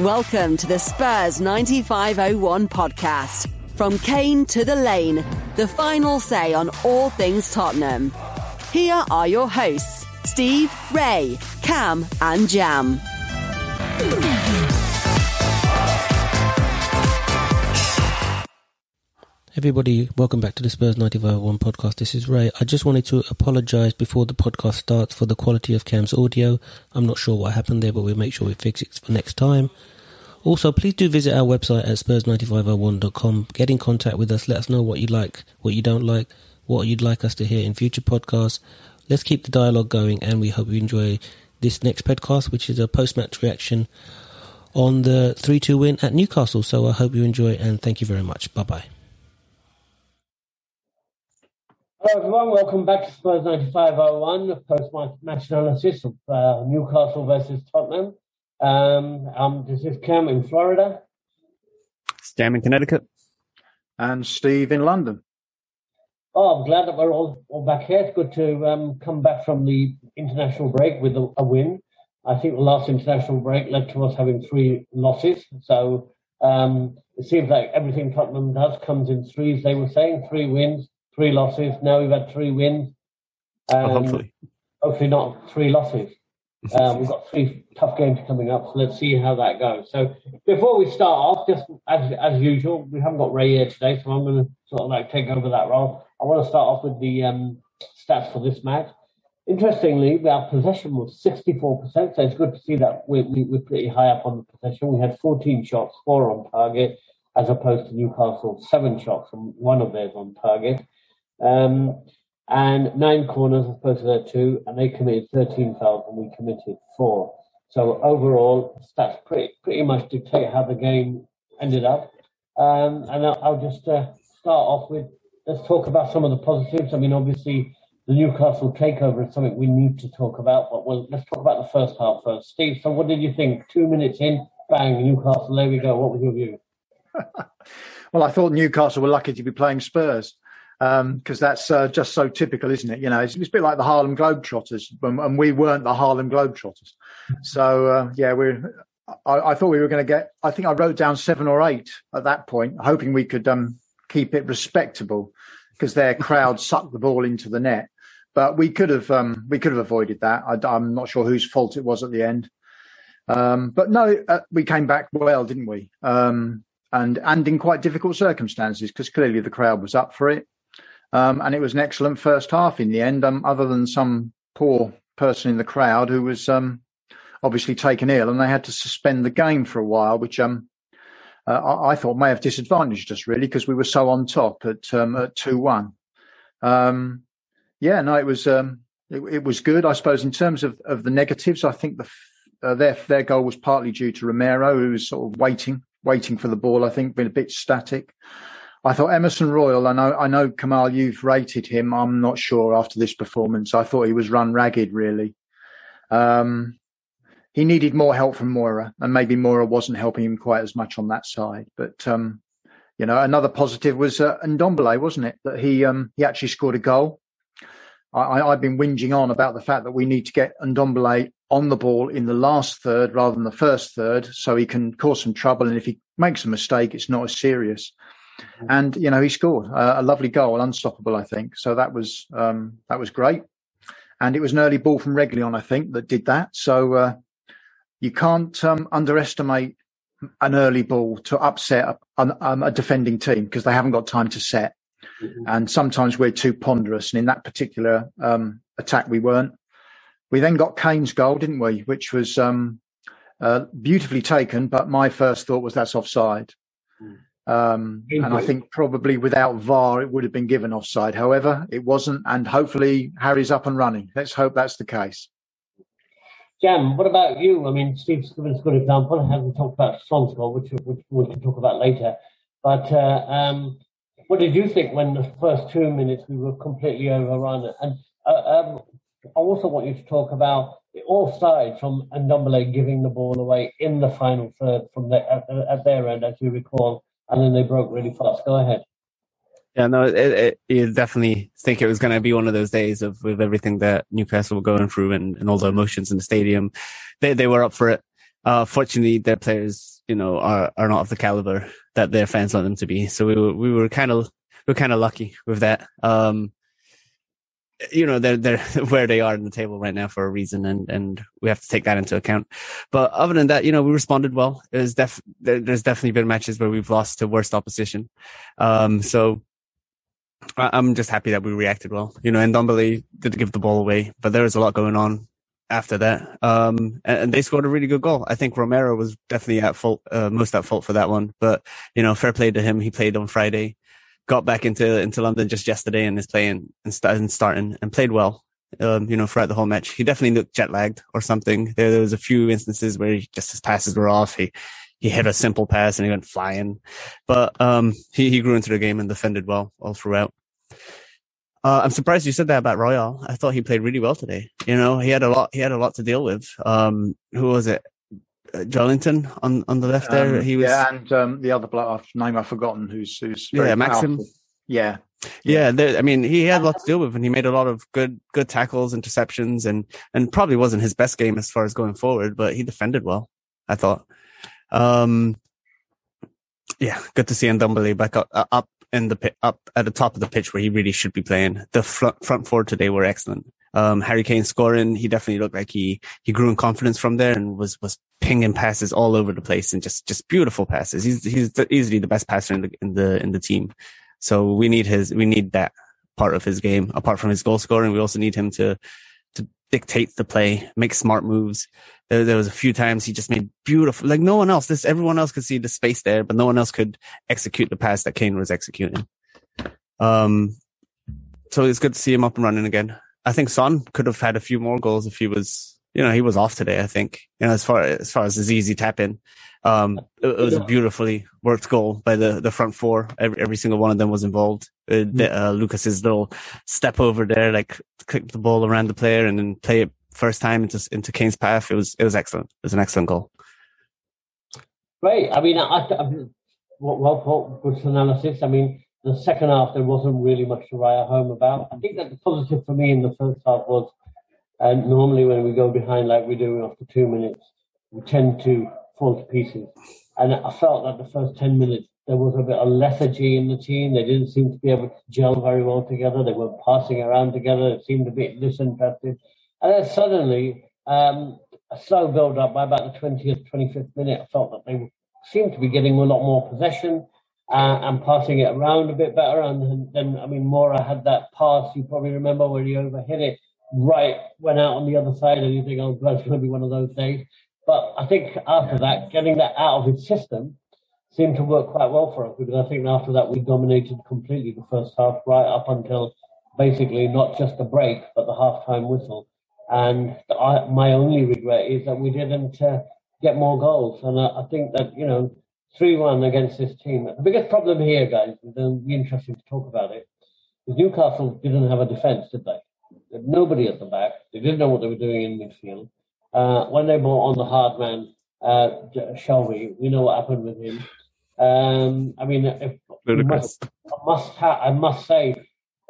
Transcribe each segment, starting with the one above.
Welcome to the Spurs 9501 podcast. From Kane to the Lane, the final say on all things Tottenham. Here are your hosts, Steve, Ray, Cam, and Jam. Everybody, welcome back to the Spurs 95.1 podcast. This is Ray. I just wanted to apologise before the podcast starts for the quality of Cam's audio. I'm not sure what happened there, but we'll make sure we fix it for next time. Also, please do visit our website at spurs9501.com. Get in contact with us. Let us know what you like, what you don't like, what you'd like us to hear in future podcasts. Let's keep the dialogue going, and we hope you enjoy this next podcast, which is a post-match reaction on the 3-2 win at Newcastle. So I hope you enjoy, and thank you very much. Bye-bye. Hello everyone, welcome back to Spurs 9501, post-match analysis of uh, Newcastle versus Tottenham. Um, um, this is Cam in Florida. Jam in Connecticut. And Steve in London. Oh, I'm glad that we're all, all back here. It's good to um, come back from the international break with a, a, win. I think the last international break led to us having three losses. So um, it seems like everything Tottenham does comes in threes, they were saying, three wins three losses. Now we've had three wins. Um, hopefully. Hopefully not three losses. Um, we've got three tough games coming up, so let's see how that goes. So before we start off, just as as usual, we haven't got Ray here today, so I'm going to sort of like take over that role. I want to start off with the um, stats for this match. Interestingly, our possession was 64%, so it's good to see that we're, we're pretty high up on the possession. We had 14 shots, four on target, as opposed to Newcastle, seven shots and one of theirs on target. Um, and nine corners as opposed to their two, and they committed 13 fouls and we committed four. So overall, stats pretty pretty much dictate how the game ended up. Um, and I'll, I'll just uh, start off with let's talk about some of the positives. I mean, obviously, the Newcastle takeover is something we need to talk about, but we'll, let's talk about the first half first. Steve, so what did you think? Two minutes in, bang, Newcastle, there we go. What was your view? well, I thought Newcastle were lucky to be playing Spurs because um, that's uh, just so typical, isn't it? You know, it's, it's a bit like the Harlem Globetrotters, and, and we weren't the Harlem Globetrotters. So uh, yeah, we're. I, I, thought we were going to get. I think I wrote down seven or eight at that point, hoping we could um, keep it respectable because their crowd sucked the ball into the net. But we could have um, we could have avoided that. I, am not sure whose fault it was at the end. Um, but no, uh, we came back well, didn't we? Um, and and in quite difficult circumstances because clearly the crowd was up for it. Um, and it was an excellent first half in the end, um, other than some poor person in the crowd who was um, obviously taken ill and they had to suspend the game for a while, which um, uh, I, thought may have disadvantaged us really because we were so on top at um, at two one. Um, yeah, no, it was it, it, was good. I suppose in terms of, of the negatives, I think the uh, their their goal was partly due to Romero, who was sort of waiting waiting for the ball. I think been a bit static. I thought Emerson Royal. I know, I know, Kamal, you've rated him. I'm not sure after this performance. I thought he was run ragged, really. Um, he needed more help from Moura, and maybe Moura wasn't helping him quite as much on that side. But um, you know, another positive was uh, Ndombele, wasn't it? That he um, he actually scored a goal. I, have been whinging on about the fact that we need to get Ndombele on the ball in the last third rather than the first third, so he can cause some trouble. And if he makes a mistake, it's not as serious. Mm-hmm. and you know he scored a, a lovely goal, unstoppable, I think. So that was um, that was great, and it was an early ball from Reguilón, I think, that did that. So uh, you can't um, underestimate an early ball to upset a, um, a defending team because they haven't got time to set, mm-hmm. and sometimes we're too ponderous. And in that particular um, attack, we weren't. We then got Kane's goal, didn't we? Which was um, uh, beautifully taken, but my first thought was that's offside. Mm. Um, and I think probably without VAR, it would have been given offside. However, it wasn't. And hopefully, Harry's up and running. Let's hope that's the case. Jam, what about you? I mean, Steve's given us a good example. I haven't talked about goal, which, which we can talk about later. But uh, um, what did you think when the first two minutes we were completely overrun? And uh, um, I also want you to talk about it all started from Ndombele giving the ball away in the final third from the, at, at their end, as you recall and then they broke really fast. Go ahead. Yeah, no, it, it, you definitely think it was going to be one of those days of with everything that Newcastle were going through and, and all the emotions in the stadium. They they were up for it. uh, fortunately, their players, you know, are are not of the caliber that their fans want them to be. So we were we were kind of we are kind of lucky with that. Um, you know they're they're where they are in the table right now for a reason, and and we have to take that into account. But other than that, you know, we responded well. There's def there, there's definitely been matches where we've lost to worst opposition. Um, so I'm just happy that we reacted well. You know, and Ndombele did give the ball away, but there was a lot going on after that. Um, and, and, they scored a really good goal. I think Romero was definitely at fault, uh, most at fault for that one. But you know, fair play to him. He played on Friday got back into into London just yesterday and is playing and, st- and starting and played well. Um, you know, throughout the whole match, he definitely looked jet lagged or something. There, there was a few instances where he, just his passes were off. He he hit a simple pass and he went flying, but um, he he grew into the game and defended well all throughout. Uh, I'm surprised you said that about Royal. I thought he played really well today. You know, he had a lot. He had a lot to deal with. Um, who was it? Joelinton on, on the left there. Um, he was yeah, and um, the other name I've forgotten. Who's who's yeah Maxim. Yeah, yeah. I mean, he had a lot to deal with, and he made a lot of good good tackles, interceptions, and and probably wasn't his best game as far as going forward, but he defended well. I thought. Um, yeah, good to see Ndombele back up, uh, up in the up at the top of the pitch where he really should be playing. The front front four today were excellent. Um, Harry Kane scoring, he definitely looked like he, he grew in confidence from there and was, was pinging passes all over the place and just, just beautiful passes. He's, he's easily the best passer in the, in the, in the team. So we need his, we need that part of his game. Apart from his goal scoring, we also need him to, to dictate the play, make smart moves. There, there was a few times he just made beautiful, like no one else, this, everyone else could see the space there, but no one else could execute the pass that Kane was executing. Um, so it's good to see him up and running again. I think Son could have had a few more goals if he was, you know, he was off today. I think, you know, as far as far as his easy tap in, um, it, it was a beautifully worked goal by the the front four. Every every single one of them was involved. Uh, uh, Lucas's little step over there, like kick the ball around the player and then play it first time into into Kane's path. It was it was excellent. It was an excellent goal. Great. I mean, I, I, well put, good analysis. I mean, the second half, there wasn't really much to write home about. I think that the positive for me in the first half was, and normally when we go behind like we do after two minutes, we tend to fall to pieces. And I felt that the first 10 minutes, there was a bit of lethargy in the team. They didn't seem to be able to gel very well together. They were passing around together. It seemed a bit disinterested. And then suddenly, um, a slow build up by about the 20th, 25th minute, I felt that they seemed to be getting a lot more possession uh, and passing it around a bit better. And then, I mean, Moura had that pass, you probably remember, where he overhit it right, went out on the other side, and you think, oh, it's going to be one of those days. But I think after that, getting that out of his system seemed to work quite well for us because I think after that, we dominated completely the first half, right up until basically not just the break, but the half-time whistle. And I, my only regret is that we didn't uh, get more goals. And I, I think that, you know, 3 1 against this team. The biggest problem here, guys, and it'll be interesting to talk about it, is Newcastle didn't have a defence, did they? they nobody at the back. They didn't know what they were doing in midfield. Uh, when they brought on the hard man, uh, Shelvey, we know what happened with him. Um, I mean, if, must, I must, ha- I must say,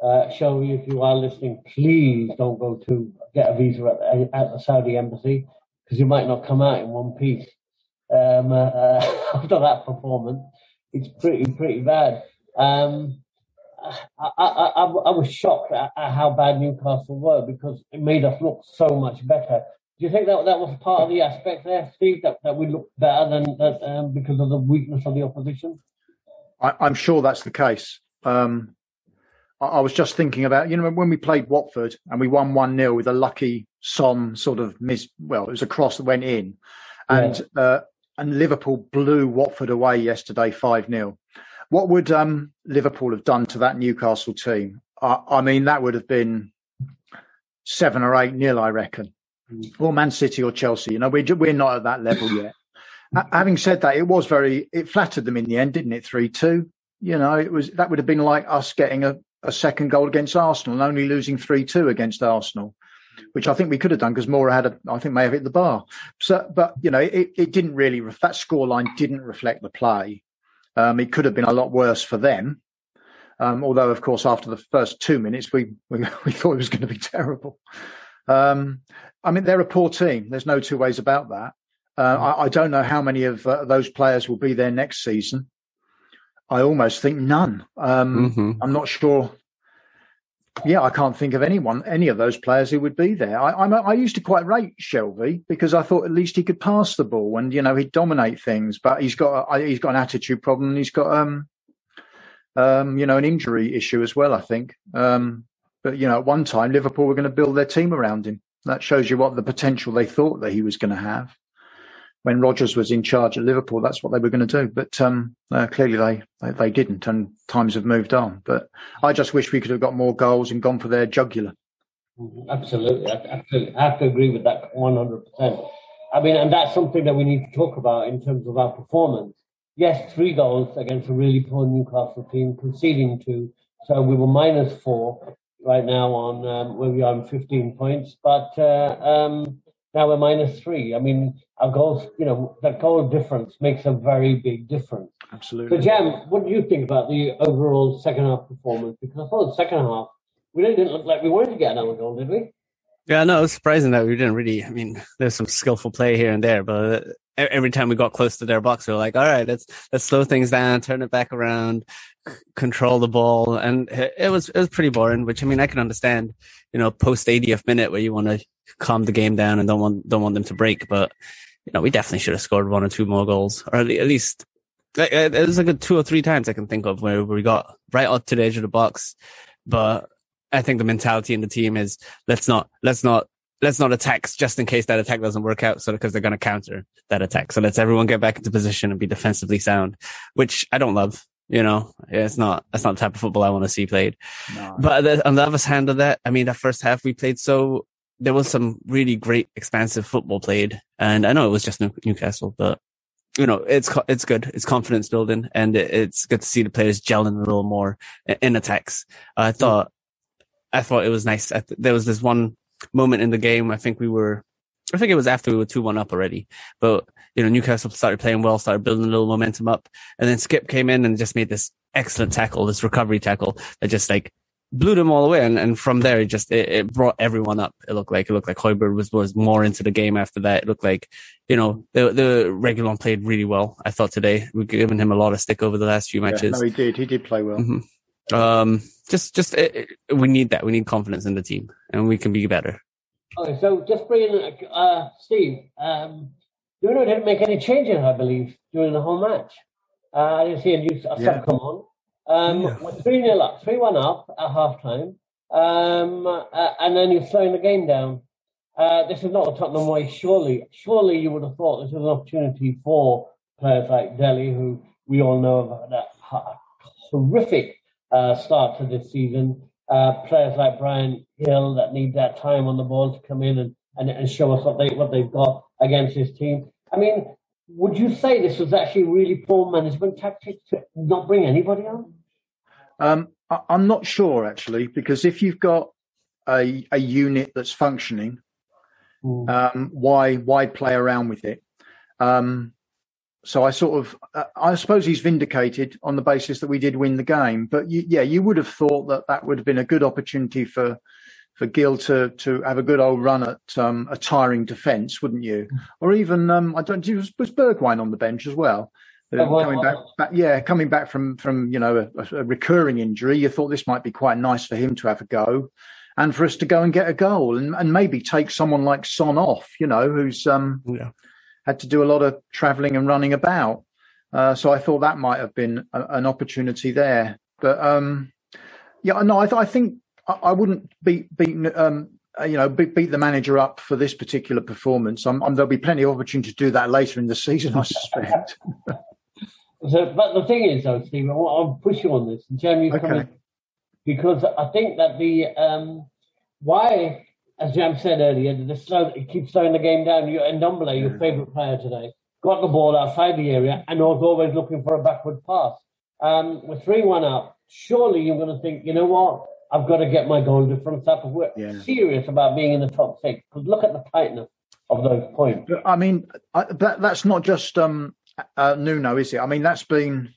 uh, Shelvey, if you are listening, please don't go to get a visa at the, at the Saudi embassy because you might not come out in one piece um, uh, after that performance. It's pretty pretty bad. Um, I, I, I, I, was shocked at, at, how bad Newcastle were because it made us look so much better. Do you think that that was part of the aspect there, Steve, that, that we looked better than that um, because of the weakness of the opposition? I, am sure that's the case. Um, I, I, was just thinking about, you know, when we played Watford and we won 1 0 with a lucky Son sort of miss, well, it was a cross that went in. And yeah. uh, and Liverpool blew Watford away yesterday 5 0. What would um, Liverpool have done to that Newcastle team? I, I, mean, that would have been seven or eight nil, I reckon. Mm. Or Man City or Chelsea. You know, we're, we're not at that level yet. Having said that, it was very, it flattered them in the end, didn't it? 3 2. You know, it was, that would have been like us getting a, a second goal against Arsenal and only losing 3 2 against Arsenal which I think we could have done because Moura had a, I think may have hit the bar. So, but you know, it, it didn't really, that scoreline didn't reflect the play. Um, it could have been a lot worse for them. Um, although, of course, after the first two minutes, we, we, we thought it was going to be terrible. Um, I mean, they're a poor team. There's no two ways about that. Uh, I, I, don't know how many of uh, those players will be there next season. I almost think none. Um, mm-hmm. I'm not sure. Yeah, I can't think of anyone, any of those players who would be there. I, I'm, I used to quite rate Shelvey because I thought at least he could pass the ball and you know he'd dominate things. But he's got a, he's got an attitude problem. and He's got um, um, you know, an injury issue as well. I think. Um, but you know, at one time Liverpool were going to build their team around him. That shows you what the potential they thought that he was going to have when Rodgers was in charge at Liverpool, that's what they were going to do. But um, uh, clearly they, they, they didn't, and times have moved on. But I just wish we could have got more goals and gone for their jugular. Mm-hmm. Absolutely, I, I have to agree with that one hundred percent. I mean, and that's something that we need to talk about in terms of our performance. Yes, three goals against a really poor Newcastle team, conceding two, so we were minus four right now on um, where we are on fifteen points, but. Uh, um, now we're minus three. I mean, our goals, you know, that goal difference makes a very big difference. Absolutely. So, Jam, what do you think about the overall second half performance? Because I thought the second half, we really didn't look like we wanted to get another goal, did we? Yeah, no, it was surprising that we didn't really. I mean, there's some skillful play here and there, but every time we got close to their box, we were like, all right, let's let's slow things down, turn it back around, control the ball, and it was it was pretty boring. Which I mean, I can understand, you know, post 80th minute where you want to calm the game down and don't want don't want them to break. But you know, we definitely should have scored one or two more goals, or at least it was like a two or three times I can think of where we got right up to the edge of the box. But I think the mentality in the team is let's not let's not let's not attack just in case that attack doesn't work out. So because they're going to counter that attack. So let's everyone get back into position and be defensively sound, which I don't love. You know, it's not, that's not the type of football I want to see played. No. But on the other hand of that, I mean, that first half we played so there was some really great expansive football played. And I know it was just Newcastle, but you know, it's, it's good. It's confidence building and it's good to see the players gelling a little more in attacks. I hmm. thought, I thought it was nice. There was this one moment in the game. I think we were, I think it was after we were 2-1 up already, but you know, Newcastle started playing well, started building a little momentum up and then Skipp came in and just made this excellent tackle, this recovery tackle that just like blew them all away. And, and from there, it just, it, it, brought everyone up. It looked like, it looked like Højbjerg was, was more into the game after that. It looked like, you know, the, the Reguilón played really well. I thought today we've given him a lot of stick over the last few matches. Yeah, no, he did. He did play well. Mm-hmm. Um, just, just, it, we need that. We need confidence in the team and we can be better. Okay. So just bringing, uh, Steve, um, Nuno didn't make any changes, I believe, during the whole match. Uh, I didn't see a new sub yeah. come on. Um, yeah. We're 3 0 up, 3 1 up at half time. Um, uh, and then you're slowing the game down. Uh, this is not a Tottenham way, surely. Surely you would have thought this was an opportunity for players like Dele, who we all know have had a horrific uh, start to this season. Uh, players like Bryan Gil that need that time on the ball to come in and, and, and show us what, they, what they've got against this team. I mean, would you say this was actually really poor management tactics to not bring anybody on? Um, I, am not sure actually, because if you've got a a unit that's functioning, mm. um, why why play around with it? Um, so I sort of, uh, I suppose he's vindicated on the basis that we did win the game. But you, yeah, you would have thought that that would have been a good opportunity for for Gil to to have a good old run at um, a tiring defence, wouldn't you? Or even um, I don't was, was Bergwijn on the bench as well? Uh, coming back, back, yeah, coming back from from you know a, a, recurring injury, you thought this might be quite nice for him to have a go, and for us to go and get a goal, and, and maybe take someone like Son off, you know, who's um, yeah. had to do a lot of travelling and running about. Uh, so I thought that might have been a, an opportunity there, but um, yeah, no, I, th- I think I, I, wouldn't beat beat um, uh, you know beat, beat, the manager up for this particular performance. I'm, I'm, there'll be plenty of opportunity to do that later in the season, I suspect. So, but the thing is, though, Stephen, I'll push you on this. Jeremy, okay. because I think that the um, why, as Jam said earlier, the slow it keeps slowing the game down. You and Ndombele, your favourite player today, got the ball outside the area and was always looking for a backward pass. Um, we're three one up. Surely you're going to think, you know what? I've got to get my goal difference up. We're yeah. serious about being in the top six. Because look at the tightness of those points. I mean, I, that, that's not just um, uh, Nuno, is it? I mean, that's been.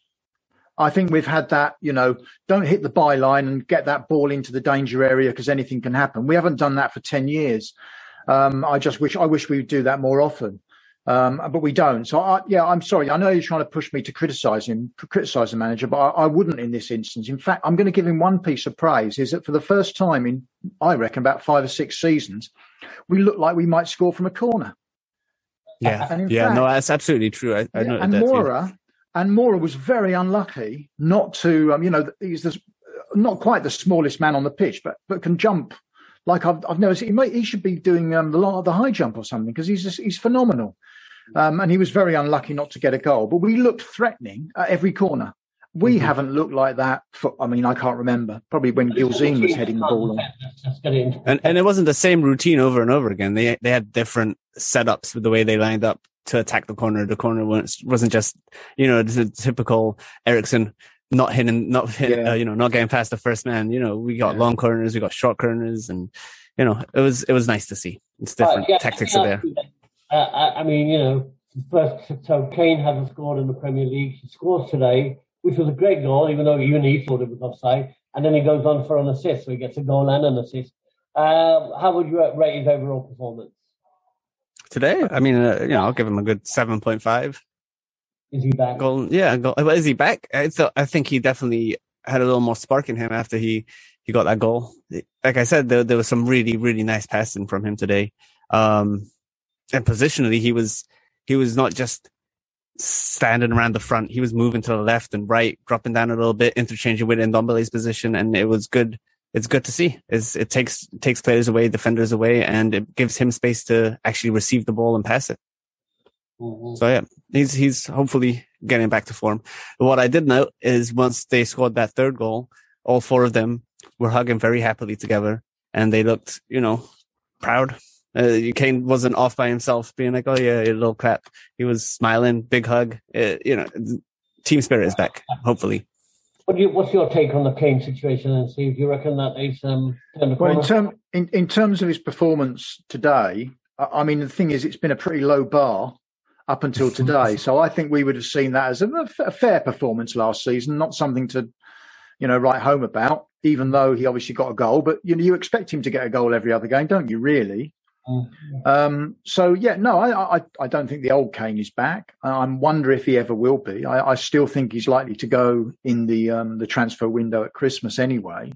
I think we've had that. You know, don't hit the byline and get that ball into the danger area because anything can happen. We haven't done that for ten years. Um, I just wish I wish we would do that more often. Um, but we don't. So I, yeah, I'm sorry. I know you're trying to push me to criticise him, criticise the manager, but I, I, wouldn't in this instance. In fact, I'm going to give him one piece of praise: is that for the first time in, I reckon, about five or six seasons, we look like we might score from a corner. Yeah, yeah, fact, no, that's absolutely true. I, I yeah, and Moura, and Moura was very unlucky not to. Um, you know, he's the, not quite the smallest man on the pitch, but but can jump like I've, I've never seen. He, might, he should be doing um, the the high jump or something because he's just, he's phenomenal. Um, and he was very unlucky not to get a goal. But we looked threatening at every corner. We mm-hmm. haven't looked like that for, I mean, I can't remember. Probably when Gilzean was heading the ball on. And, and it wasn't the same routine over and over again. They, they had different setups with the way they lined up to attack the corner. The corner wasn't just, you know, the typical Eriksen not hitting, not hitting, yeah. uh, you know, not getting past the first man. You know, we got yeah. long corners, we got short corners, and you know, it was it was nice to see. It's different uh, yeah, tactics are there. Uh, I mean, you know, first so Kane hasn't scored in the Premier League. He scores today, which was a great goal, even though even he thought it was offside. And then he goes on for an assist, so he gets a goal and an assist. Um, how would you rate his overall performance today? I mean, uh, you know, I'll give him a good seven point five. Is he back? Goal, yeah, goal, is he back? I thought I think he definitely had a little more spark in him after he he got that goal. Like I said, there, there was some really really nice passing from him today. Um, and positionally, he was he was not just standing around the front. He was moving to the left and right, dropping down a little bit, interchanging with Ndombele's position, and it was good. It's good to see. It's, it takes takes players away, defenders away, and it gives him space to actually receive the ball and pass it. Mm-hmm. So yeah, he's he's hopefully getting back to form. What I did note is once they scored that third goal, all four of them were hugging very happily together, and they looked, you know, proud. Uh, Kane wasn't off by himself, being like, "Oh yeah, a little clap." He was smiling, big hug. Uh, you know, team spirit is back. Hopefully. What you, what's your take on the Kane situation, and Steve? Do you reckon that he's um, turned the? Well, in, term, in, in terms of his performance today, I, I mean, the thing is, it's been a pretty low bar up until today. So I think we would have seen that as a, a, fair performance last season, not something to, you know, write home about. Even though he obviously got a goal, but you know, you expect him to get a goal every other game, don't you? Really. Um, so yeah, no, I, I, I don't think the old Kane is back. I wonder if he ever will be. I, I still think he's likely to go in the um, the transfer window at Christmas anyway.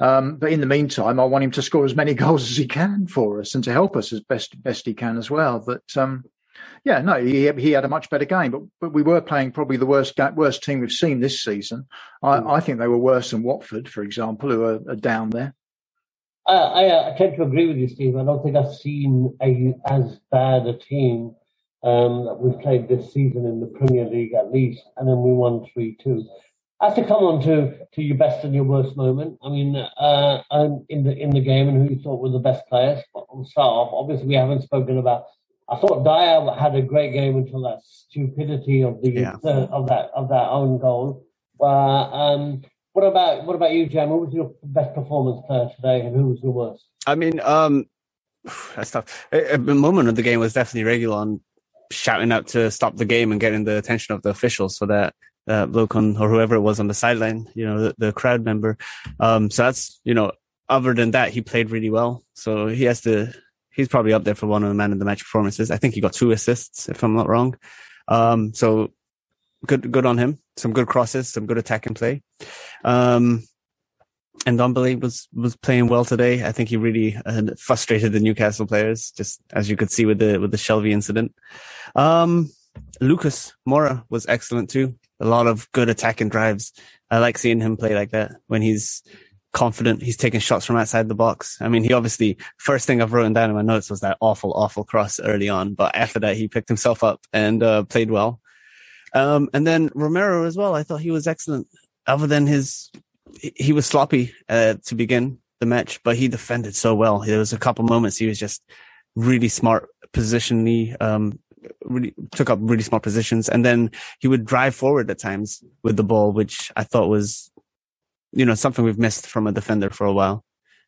Um, but in the meantime, I want him to score as many goals as he can for us and to help us as best best he can as well. But um, yeah, no, he he had a much better game, but but we were playing probably the worst worst team we've seen this season. I, mm. I think they were worse than Watford, for example, who are, are down there. I, I, I, tend to agree with you, Steve. I don't think I've seen a as bad a team um, that we've played this season in the Premier League, at least, and then we won three two. As to come on to, to your best and your worst moment, I mean, uh, in the in the game and who you thought were the best players. We'll start off. Obviously, we haven't spoken about I thought Dier had a great game until that stupidity of the yeah. uh, of that of that own goal. Uh, um, what about what about you, Jam? Who was your best performance player today, and who was your worst? I mean, um, that's tough. A, moment of the game was definitely Reguilón shouting out to stop the game and getting the attention of the officials so that uh, bloke on or whoever it was on the sideline, you know, the, the crowd member. Um, so that's you know, other than that, he played really well. So he has to he's probably up there for one of the man of the match performances. I think he got two assists, if I'm not wrong. Um, so good, good on him. Some good crosses, some good attacking play. Um, and Ndombele was was playing well today. I think he really uh, frustrated the Newcastle players, just as you could see with the with the Shelvey incident. Um, Lucas Moura was excellent too. A lot of good attacking drives. I like seeing him play like that when he's confident. He's taking shots from outside the box. I mean, he obviously, first thing I've written down in my notes was that awful, awful cross early on. But after that, he picked himself up and uh, played well. Um, and then Romero as well. I thought he was excellent. Other than his, he was sloppy uh, to begin the match, but he defended so well. There was a couple moments he was just really smart positionally, um, really took up really smart positions. And then he would drive forward at times with the ball, which I thought was you know, something we've missed from a defender for a while.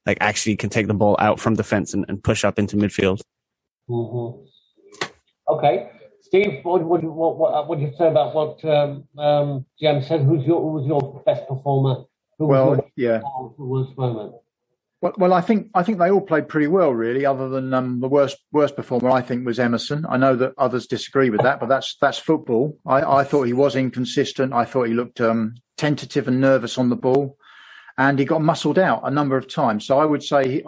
Like actually can take the ball out from defense and, and push up into midfield. Mm-hmm. Okay. Steve, what would what, what, what do you say about what um, um, Jam said? Who's your who was your best performer? Who well, yeah, worst moment? Well, well, I think I think they all played pretty well, really. Other than um, the worst worst performer, I think was Emerson. I know that others disagree with that, but that's that's football. I, I thought he was inconsistent. I thought he looked um, tentative and nervous on the ball, and he got muscled out a number of times. So I would say he,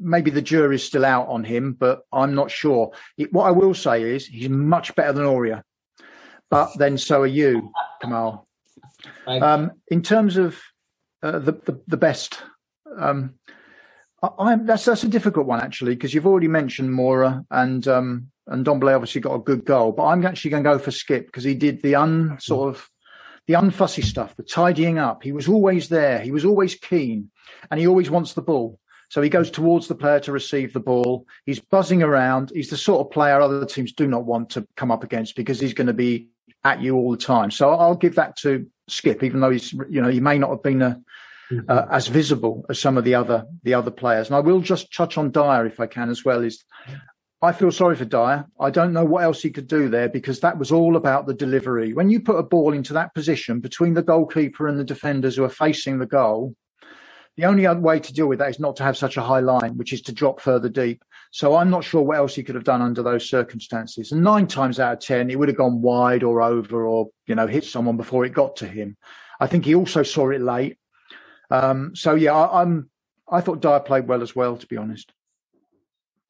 maybe the jury's still out on him, but I'm not sure. what I will say is he's much better than Aurier, but then so are you, Kamal. Um, in terms of uh, the, the, the best, um, I, that's that's a difficult one actually because you've already mentioned Moura and um, and Ndombele obviously got a good goal, but I'm actually going to go for Skipp because he did the un sort of the unfussy stuff, the tidying up. He was always there. He was always keen, and he always wants the ball. So he goes towards the player to receive the ball. He's buzzing around. He's the sort of player other teams do not want to come up against because he's going to be at you all the time. So I'll give that to Skipp, even though he's, you know, he may not have been a, mm-hmm. uh, as visible as some of the other the other players. And I will just touch on Dier if I can as well. Is I feel sorry for Dier. I don't know what else he could do there because that was all about the delivery. When you put a ball into that position between the goalkeeper and the defenders who are facing the goal, the only other way to deal with that is not to have such a high line, which is to drop further deep. So I'm not sure what else he could have done under those circumstances. And nine times out of ten, he would have gone wide or over or, you know, hit someone before it got to him. I think he also saw it late. Um, so yeah, I, am I thought Dier played well as well, to be honest.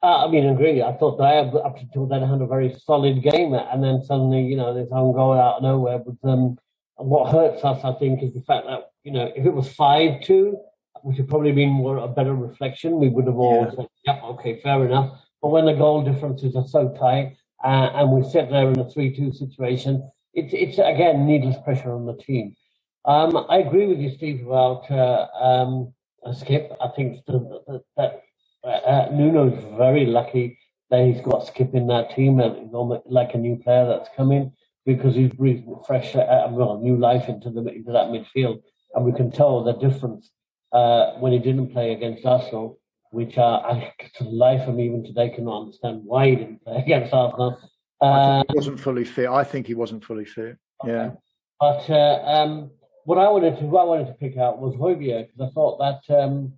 Uh, I mean, I agree. I thought Dier up until then had a very solid game, and then suddenly, you know, this own goal out of nowhere. But um, what hurts us, I think, is the fact that you know, if it was five two, which would probably been more a better reflection. We would have all yeah. said, "Yep, okay, fair enough." But when the goal differences are so tight, uh, and we sit there in a three-two situation, it's it's again needless pressure on the team. Um, I agree with you, Steve, about uh, um, Skipp. I think that, that uh, uh, Nuno is very lucky that he's got Skipp in that team, and like a new player that's coming because he's breathing fresh, uh, well, new life into the into that midfield, and we can tell the difference uh, when he didn't play against Arsenal, which uh, I, to the life of me even today cannot understand why he didn't play against Arsenal. Uh, he wasn't fully fit. I think he wasn't fully fit. Okay. Yeah. But uh, um, what I wanted to what I wanted to pick out was Højbjerg because I thought that um,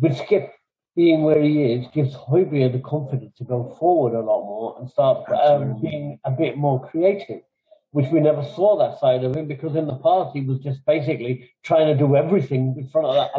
with Skipp being where he is gives Højbjerg the confidence to go forward a lot more and start um, being a bit more creative which we never saw that side of him because in the past he was just basically trying to do everything in front of that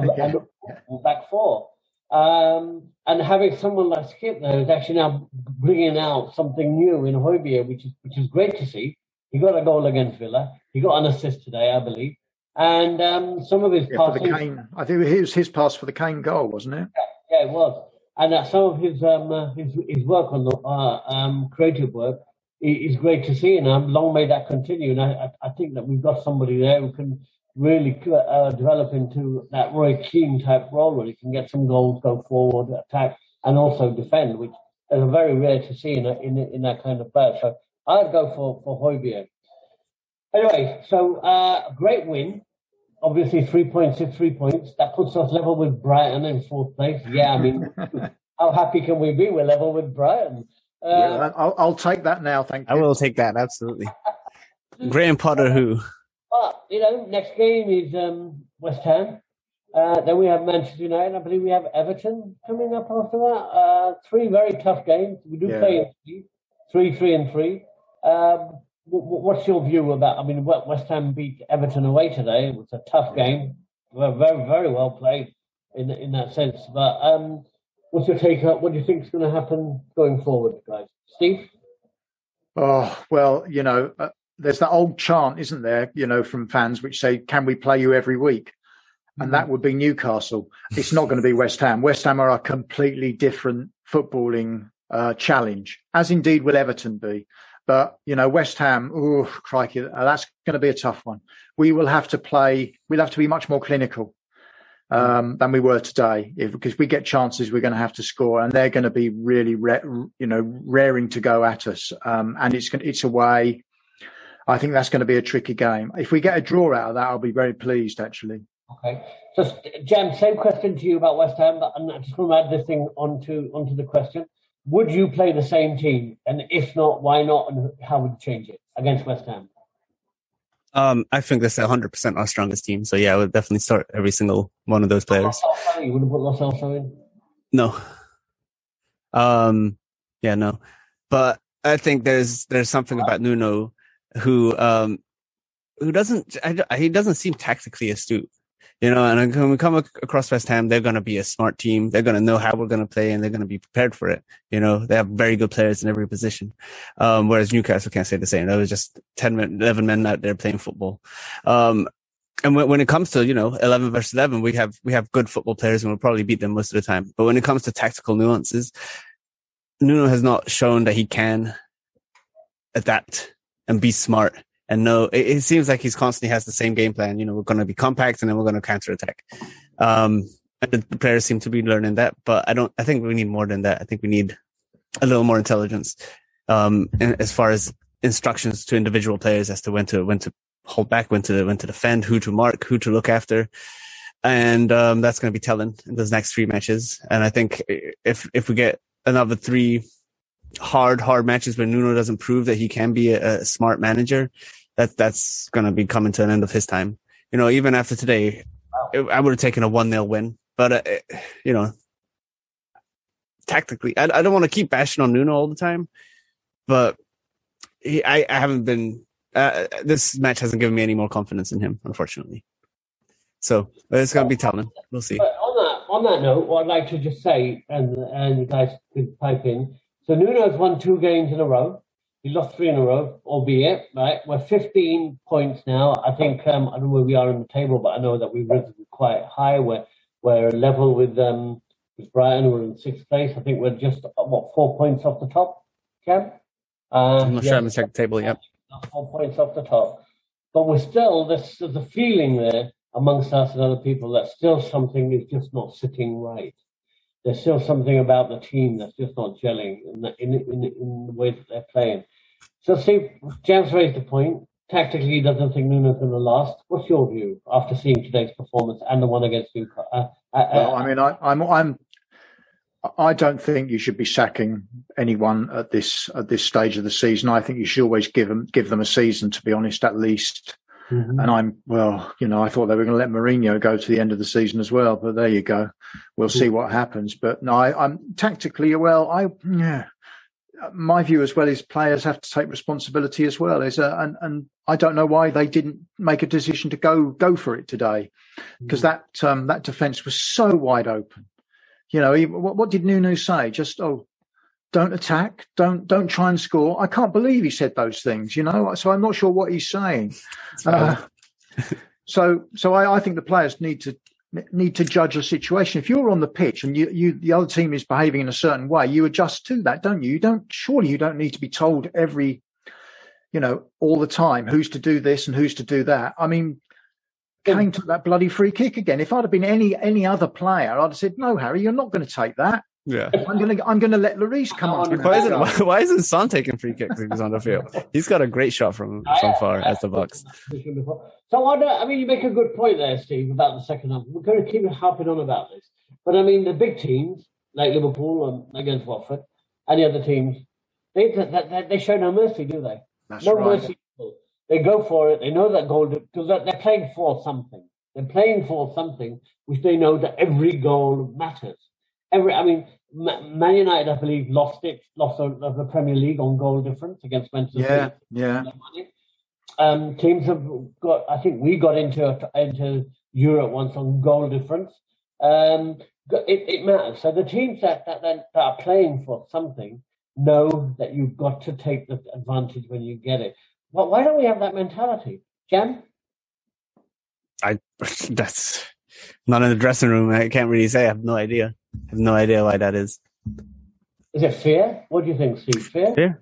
yeah. back four. Um, and having someone like Skipp there is actually now bringing out something new in Højbjerg, which is which is great to see. He got a goal against Villa. He got an assist today, I believe. And um, some of his yeah, passes, Kane, I think it was his pass for the Kane goal, wasn't it? Yeah, yeah it was. And uh, some of his um, uh, his, his work on the uh, um, creative work is great to see, and um, long may that continue. And I, I think that we've got somebody there who can really uh, develop into that Roy Keane type role where he can get some goals, go forward, attack, and also defend, which is very rare to see in, a, in, in that kind of player. So I'd go for, for Højbjerg. Anyway, so uh, great win. Obviously, three points is three points. That puts us level with Brighton in fourth place. Yeah, I mean, how happy can we be? We're level with Brighton. Uh, I'll, I'll, take that now. Thank you. I will take that absolutely. Graham Potter, who? But you know, next game is um, West Ham. Uh, then we have Manchester United. I believe we have Everton coming up after that. Uh, three very tough games. We do yeah. play three, and three. Um, what's your view about? I mean, West Ham beat Everton away today. It was a tough game. Very, very well played in in that sense. But um, What's your take up? What do you think is going to happen going forward, guys? Steve? Oh, well, you know, uh, there's that old chant, isn't there, you know, from fans which say, can we play you every week? And mm-hmm. that would be Newcastle. It's not going to be West Ham. West Ham are a completely different footballing uh, challenge, as indeed will Everton be. But, you know, West Ham, oh, crikey, that's going to be a tough one. We will have to play, we'll have to be much more clinical um, than we were today. If, because we get chances, we're going to have to score, and they're going to be really, you know, raring to go at us. Um, and it's it's a way. I think that's going to be a tricky game. If we get a draw out of that, I'll be very pleased. Actually. Okay. So, Jem, same question to you about West Ham, and I just want to add this thing onto onto the question. Would you play the same team? And if not, why not? And how would you change it against West Ham? Um, I think this is 100% our strongest team. So yeah, I would definitely start every single one of those players. You would have put Lo in? No. Um, yeah, no. But I think there's there's something about Nuno who um who doesn't I, he doesn't seem tactically astute. You know, and when we come across West Ham, they're going to be a smart team. They're going to know how we're going to play and they're going to be prepared for it. You know, they have very good players in every position. Um, whereas Newcastle can't say the same. There was just 10 men, 11 men out there playing football. Um, and when, when it comes to, you know, 11 versus 11, we have, we have good football players and we'll probably beat them most of the time. But when it comes to tactical nuances, Nuno has not shown that he can adapt and be smart and know it, it, seems like he's constantly has the same game plan. You know, we're going to be compact and then we're going to counter attack. Um, and the, the, players seem to be learning that, but I don't, I think we need more than that. I think we need a little more intelligence, um, as far as instructions to individual players as to when to, when to hold back, when to, when to defend, who to mark, who to look after. And, um, that's going to be telling in those next three matches. And I think if, if we get another three hard, hard matches where Nuno doesn't prove that he can be a, a smart manager, that that's going to be coming to an end of his time. You know, even after today, it, I would have taken a one 0 win, but uh, you know, tactically, I, I don't want to keep bashing on Nuno all the time, but he, I, I haven't been. Uh, this match hasn't given me any more confidence in him, unfortunately. So it's going to be telling. We'll see. But on that on that note, what I'd like to just say, and and you guys could pipe in. So Nuno has won two games in a row. He lost three in a row, albeit, right? We're 15 points now. I think, um, I don't know where we are in the table, but I know that we've risen quite high. We're, we're level with, um, with Brighton. We're in sixth place. I think we're just, what, four points off the top, Cam? Uh, I'm not yeah, sure I'm check the second table yet. Four points off the top. But we're still, there's, there's a feeling there amongst us and other people that still something is just not sitting right there's still something about the team that's just not gelling in the, in, in, in the way that they're playing. So, Steve, James raised the point. Tactically, he doesn't think Nuno's going to last. What's your view after seeing today's performance and the one against Newcastle? Uh, uh, uh, well, I mean, I, I'm, I'm, I don't think you should be sacking anyone at this at this stage of the season. I think you should always give them give them a season, to be honest, at least. Mm-hmm. And I'm well, you know, I thought they were going to let Mourinho go to the end of the season as well, but there you go. We'll see what happens. But no, I, am tactically well. I yeah, my view as well is players have to take responsibility as well. Is a, and and I don't know why they didn't make a decision to go go for it today, because mm-hmm. that um, that defence was so wide open. You know, what, what did Nuno say? Just oh, don't attack, don't don't try and score. I can't believe he said those things, you know. So I'm not sure what he's saying. Uh, so so I, I, think the players need to need to judge a situation. If you're on the pitch and you, you the other team is behaving in a certain way, you adjust to that, don't you? You don't surely you don't need to be told every you know all the time who's to do this and who's to do that. I mean, Kane took that bloody free kick again. If I'd have been any any other player, I'd have said, "No, Harry, you're not going to take that." Yeah, I'm gonna I'm gonna let Lloris come on. Why isn't why, why isn't Son taking free kicks when he's on the field? He's got a great shot from from far as the box. So I, I mean, you make a good point there, Steve, about the second half. We're going to keep harping on about this, but I mean, the big teams like Liverpool and against Watford, and the other teams, they they, they show no mercy, do they? That's no right. mercy. They go for it. They know that goal because they're playing for something. They're playing for something which they know that every goal matters every, I mean, Man United, I believe, lost it, lost the Premier League on goal difference against Manchester yeah, City. Yeah, Um, teams have got. I think we got into into Europe once on goal difference. Um, it, it matters. So the teams that, that that are playing for something know that you've got to take the advantage when you get it. But why don't we have that mentality, Jem? I that's not in the dressing room. I can't really say. I have no idea. I have no idea why that is. Is it fear? What do you think, Steve? Fear? Fear.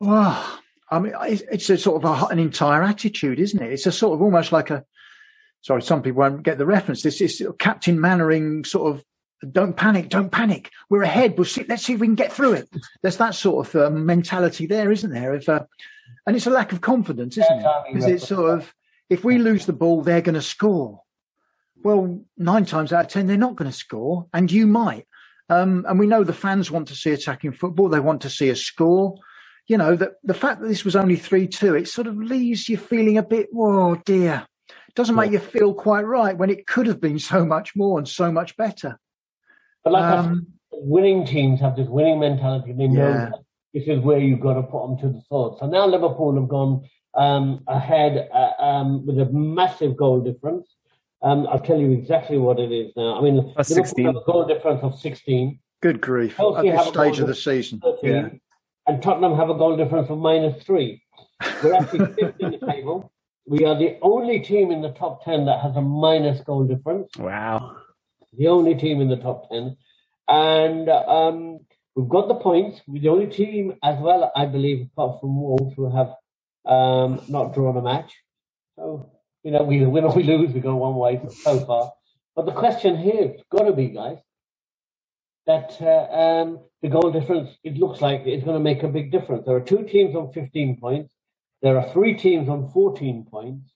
Well, I mean, it's a sort of a, an entire attitude, isn't it? It's a sort of almost like a. Sorry, some people won't get the reference. This is Captain Mainwaring sort of. Don't panic! Don't panic! We're ahead. We'll see. Let's see if we can get through it. There's that sort of uh, mentality there, isn't there? If, uh, and it's a lack of confidence, isn't it? Because it's sort of if we lose the ball, they're going to score. Well, nine times out of ten, they're not going to score, and you might. Um, and we know the fans want to see attacking football. They want to see a score. you know, the, the fact that this was only 3 2, it sort of leaves you feeling a bit, oh dear. It Doesn't make you feel quite right when it could have been so much more and so much better. But like um, said, winning teams have this winning mentality. They know yeah. this is where you've got to put them to the sword. So now Liverpool have gone um, ahead uh, um, with a massive goal difference. Um, I'll tell you exactly what it is now. I mean, Liverpool 16. have a goal difference of 16. Good grief. Chelsea At this stage of the season. 13, yeah. And Tottenham have a goal difference of minus three. We're actually fifth in the table. We are the only team in the top 10 that has a minus goal difference. Wow. The only team in the top 10. And um, we've got the points. We're the only team as well, I believe, apart from Wolves, who have um, not drawn a match. So, you know, we either win or we lose, we go one way so far. But the question here has got to be, guys, that uh, um, the goal difference, it looks like it's going to make a big difference. There are two teams on 15 points. There are three teams on 14 points.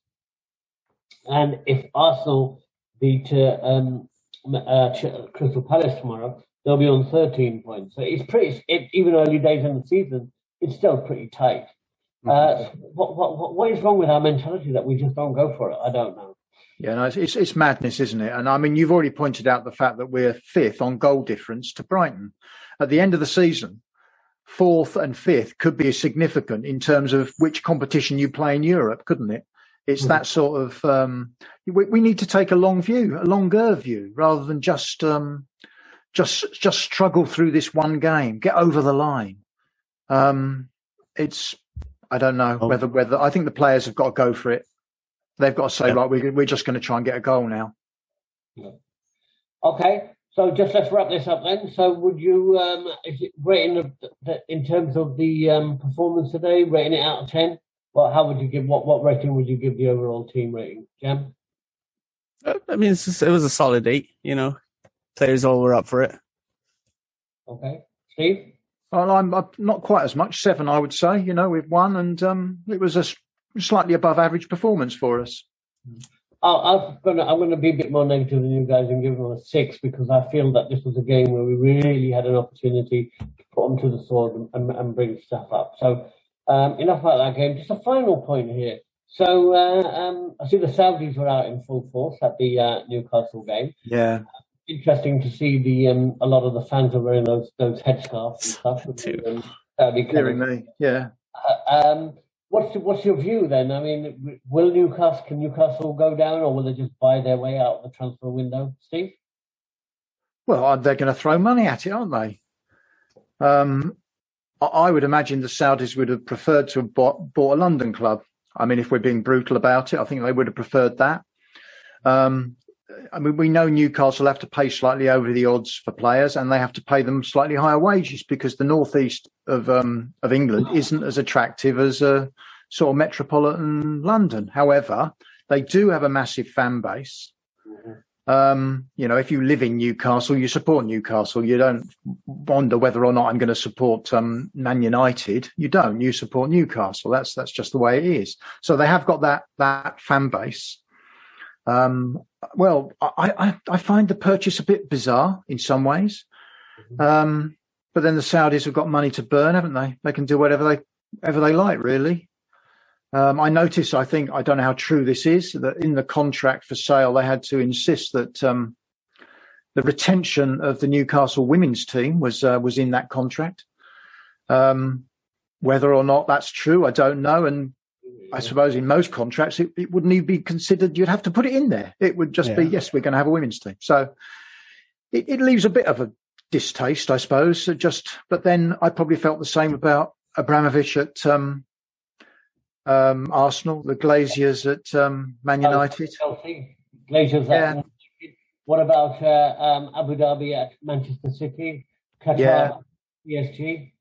And if Arsenal beat uh, um, uh, Crystal Palace tomorrow, they'll be on 13 points. So it's pretty, even early days in the season, it's still pretty tight. Uh, mm-hmm. what, what, what is wrong with our mentality that we just don't go for it? I don't know. Yeah, no, it's, it's madness, isn't it? And I mean, you've already pointed out the fact that we're fifth on goal difference to Brighton. At the end of the season, fourth and fifth could be significant in terms of which competition you play in Europe, couldn't it? It's mm. that sort of. Um, we, we, need to take a long view, a longer view, rather than just um, just just struggle through this one game, get over the line. Um, it's I don't know oh. whether whether I think the players have got to go for it. They've got to say, yeah. right, we're, we're just going to try and get a goal now. Yeah. Okay, so just let's wrap this up then. So, would you um, is it rating the, the, in terms of the um, performance today, rating it out of ten? Well, how would you give what what rating would you give the overall team rating, Jam? Uh, I mean, just, it was a solid eight. You know, players all were up for it. Okay, Steve. Well, I'm not quite as much. Seven, I would say. You know, we've won, and um, it was a slightly above average performance for us. I'm gonna I'm gonna be a bit more negative than you guys and give them a six because I feel that this was a game where we really had an opportunity to put them to the sword and, and bring stuff up. So um, enough about that game. Just a final point here. So uh, um, I see the Saudis were out in full force at the uh, Newcastle game. Yeah. Interesting to see the um, a lot of the fans are wearing those those headscarves and stuff. Too. Um, Saudi me, yeah. Uh, um, What's what's your view then? I mean, will Newcastle can Newcastle go down, or will they just buy their way out of the transfer window, Steve? Well, uh, they're going to throw money at it, aren't they? Um, I would imagine the Saudis would have preferred to have bought, bought a London club. I mean, if we're being brutal about it, I think they would have preferred that. Um, I mean, we know Newcastle have to pay slightly over the odds for players, and they have to pay them slightly higher wages because the northeast of um, of England isn't as attractive as a sort of metropolitan London. However, they do have a massive fan base. Um, you know, if you live in Newcastle, you support Newcastle. You don't wonder whether or not I'm going to support um, Man United. You don't. You support Newcastle. That's that's just the way it is. So they have got that that fan base. Um, well, I, I, I, find the purchase a bit bizarre in some ways. Mm-hmm. Um, but then the Saudis have got money to burn, haven't they? They can do whatever they whatever they like, really. Um, I notice, I think, I don't know how true this is, that in the contract for sale, they had to insist that um, the retention of the Newcastle women's team was uh, was in that contract. Um, whether or not that's true, I don't know. And I suppose in most contracts, it, it, wouldn't even be considered. You'd have to put it in there. It would just yeah. be yes, we're going to have a women's team. So it, it, leaves a bit of a distaste, I suppose. Just, but then I probably felt the same about Abramovich at um, um, Arsenal, the Glazers at um, Man United. Chelsea, Glazers. Yeah. what about uh, um, Abu Dhabi at Manchester City, Qatar, yeah. PSG,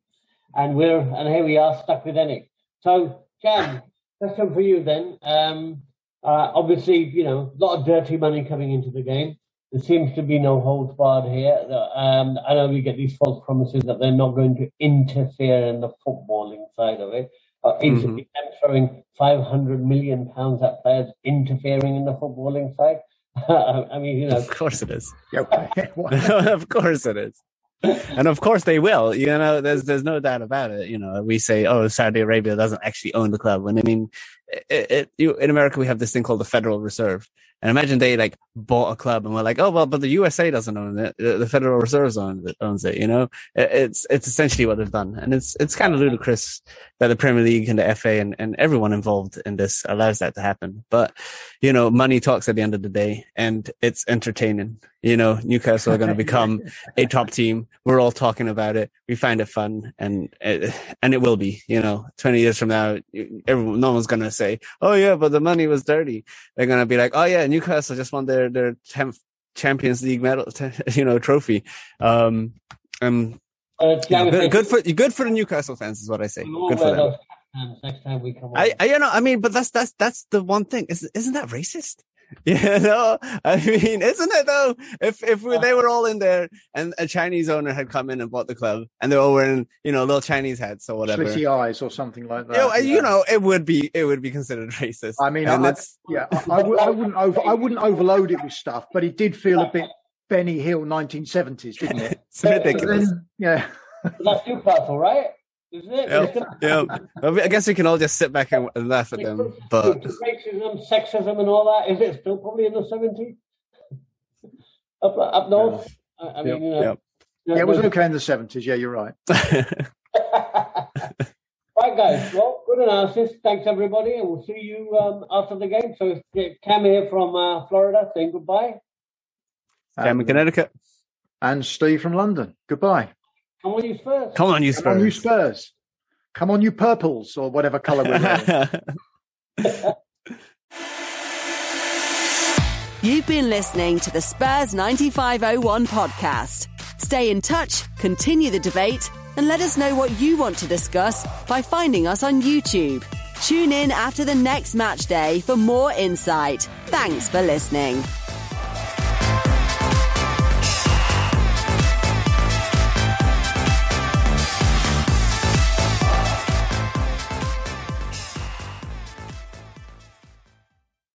and we're and here we are stuck with ENIC. So, Jan, question for you then. Um, uh, obviously, you know, a lot of dirty money coming into the game. There seems to be no holds barred here. Um, I know we get these false promises that they're not going to interfere in the footballing side of it. Uh, is mm-hmm. them throwing 500 million pounds at players interfering in the footballing side? I mean, you know. Of course it is. of course it is. and of course they will. You know, there's there's no doubt about it. You know, we say, oh, Saudi Arabia doesn't actually own the club, when I mean, it, it, you, in America we have this thing called the Federal Reserve, and imagine they like bought a club and we're like, oh well, but the USA doesn't own it. The Federal Reserve owns it. Owns it. You know, it's it's essentially what they've done, and it's it's kind of ludicrous that the Premier League and the FA and, and everyone involved in this allows that to happen. But you know, money talks at the end of the day, and it's entertaining. You know, Newcastle are going to become a top team. We're all talking about it. We find it fun, and it, and it will be. You know, twenty years from now, everyone, no one's going to say, "Oh yeah, but the money was dirty." They're going to be like, "Oh yeah." Newcastle just won their their tenth Champions League medal, you know, trophy. Um, um, uh, good, good, for good for the Newcastle fans is what I say. Good for them. Next time we come, I, I, you know, I mean, but that's that's that's the one thing. Is isn't that racist? You know, I mean, isn't it though? If if we, they were all in there and a Chinese owner had come in and bought the club and they're all wearing, you know, little Chinese hats or whatever, slitty eyes or something like that. You know, yeah. you know, it would be it would be considered racist. I mean, I, yeah, I wouldn't over I wouldn't overload it with stuff, but it did feel a bit Benny Hill 1970s, didn't it? it's ridiculous. Then, yeah, that's Newcastle, right? Isn't it? Yeah, yeah. I guess we can all just sit back and laugh at them. But racism, sexism, and all that is it still probably in the seventies up up north? Yeah. I, mean, yep. Uh, yeah, it was okay in the seventies. Yeah, you're right. right, guys. Well, good analysis. Thanks, everybody, and we'll see you um, after the game. So, Cam here from uh, Florida saying goodbye. Cam in Connecticut. And Steve from London. Goodbye. Come on, you Spurs. Come on, you Spurs. Come on, you Spurs. Come on, you purples, or whatever colour we're You've been listening to the Spurs 9501 podcast. Stay in touch, continue the debate, and let us know what you want to discuss by finding us on YouTube. Tune in after the next match day for more insight. Thanks for listening.